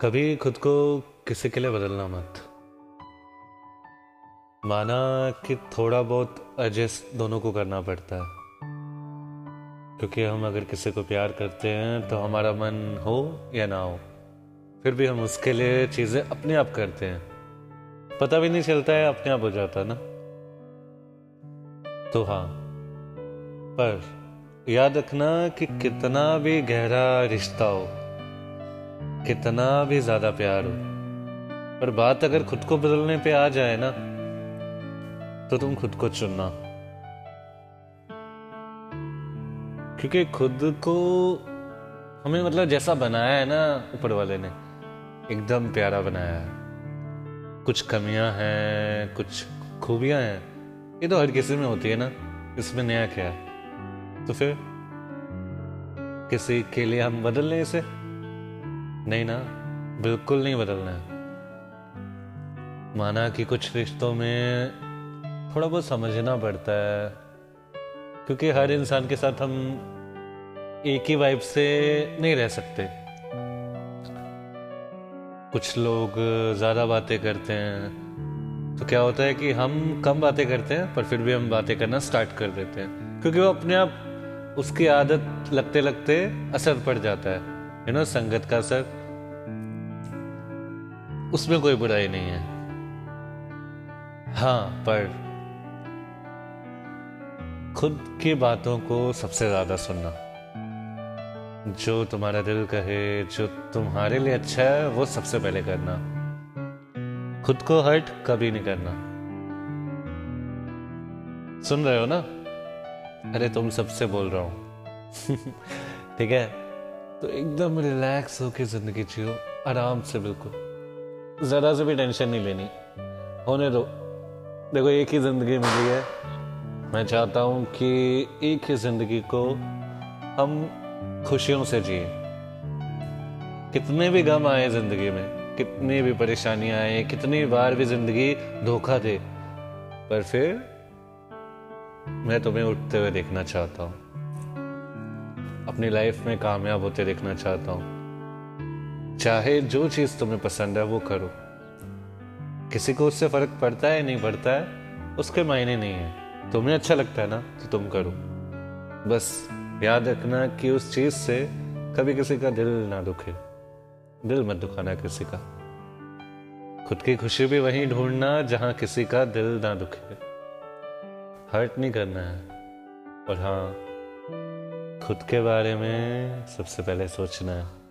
कभी खुद को किसी के लिए बदलना मत। माना कि थोड़ा बहुत एडजस्ट दोनों को करना पड़ता है। क्योंकि हम अगर किसी को प्यार करते हैं तो हमारा मन हो या ना हो, फिर भी हम उसके लिए चीज़ें अपने आप करते हैं। पता भी नहीं चलता है, अपने आप हो जाता ना? तो हाँ पर याद रखना कि कितना भी गहरा रिश्ता हो कितना भी ज़्यादा प्यार हो। पर बात अगर खुद को बदलने पे आ जाए ना तो तुम खुद को चुनना। क्योंकि खुद को हमें मतलब जैसा बनाया है ना ऊपर वाले ने, एकदम प्यारा बनाया है। कुछ कमियाँ हैं, कुछ खूबियाँ हैं। ये तो हर किसी में होती है ना, इसमें नया क्या है। तो फिर किसी के लिए हम बदल लें इसे? नहीं ना, बिल्कुल नहीं बदलना है। माना कि कुछ रिश्तों में थोड़ा बहुत समझना पड़ता है, क्योंकि हर इंसान के साथ हम एक ही वाइब से नहीं रह सकते। कुछ लोग ज़्यादा बातें करते हैं तो क्या होता है कि हम कम बातें करते हैं, पर फिर भी हम बातें करना स्टार्ट कर देते हैं, क्योंकि वो अपने आप उसकी आदत लगते लगते असर पड़ जाता है। यू नो संगत का असर, उसमें कोई बुराई नहीं है। हाँ पर खुद की बातों को सबसे ज़्यादा सुनना। जो तुम्हारा दिल कहे, जो तुम्हारे लिए अच्छा है, वो सबसे पहले करना। खुद को हर्ट कभी नहीं करना। सुन रहे हो ना? अरे, तुम सबसे बोल रहा हूँ। ठीक है? तो एकदम रिलैक्स होके ज़िंदगी जियो, आराम से बिल्कुल। जरा से भी टेंशन नहीं लेनी। होने दो। देखो, एक ही ज़िंदगी मिली है। मैं चाहता हूँ कि एक ही ज़िंदगी को हम खुशियों से जिए। कितने भी गम आए ज़िंदगी में, कितनी भी परेशानियाँ आए, कितनी बार भी ज़िंदगी धोखा दे, पर फिर मैं तुम्हें उठते हुए देखना चाहता हूँ। अपनी लाइफ में कामयाब होते देखना चाहता हूँ। चाहे जो चीज़ तुम्हें पसंद है, वो करो। किसी को उससे फ़र्क पड़ता है नहीं पड़ता है, उसके मायने नहीं है। तुम्हें अच्छा लगता है ना तो तुम करो। बस याद रखना कि उस चीज़ से कभी किसी का दिल ना दुखे। दिल मत दुखाना किसी का। खुद की खुशी भी वहीं ढूंढना जहाँ किसी का दिल ना दुखे। हर्ट नहीं करना है। और हाँ खुद के बारे में सबसे पहले सोचना है।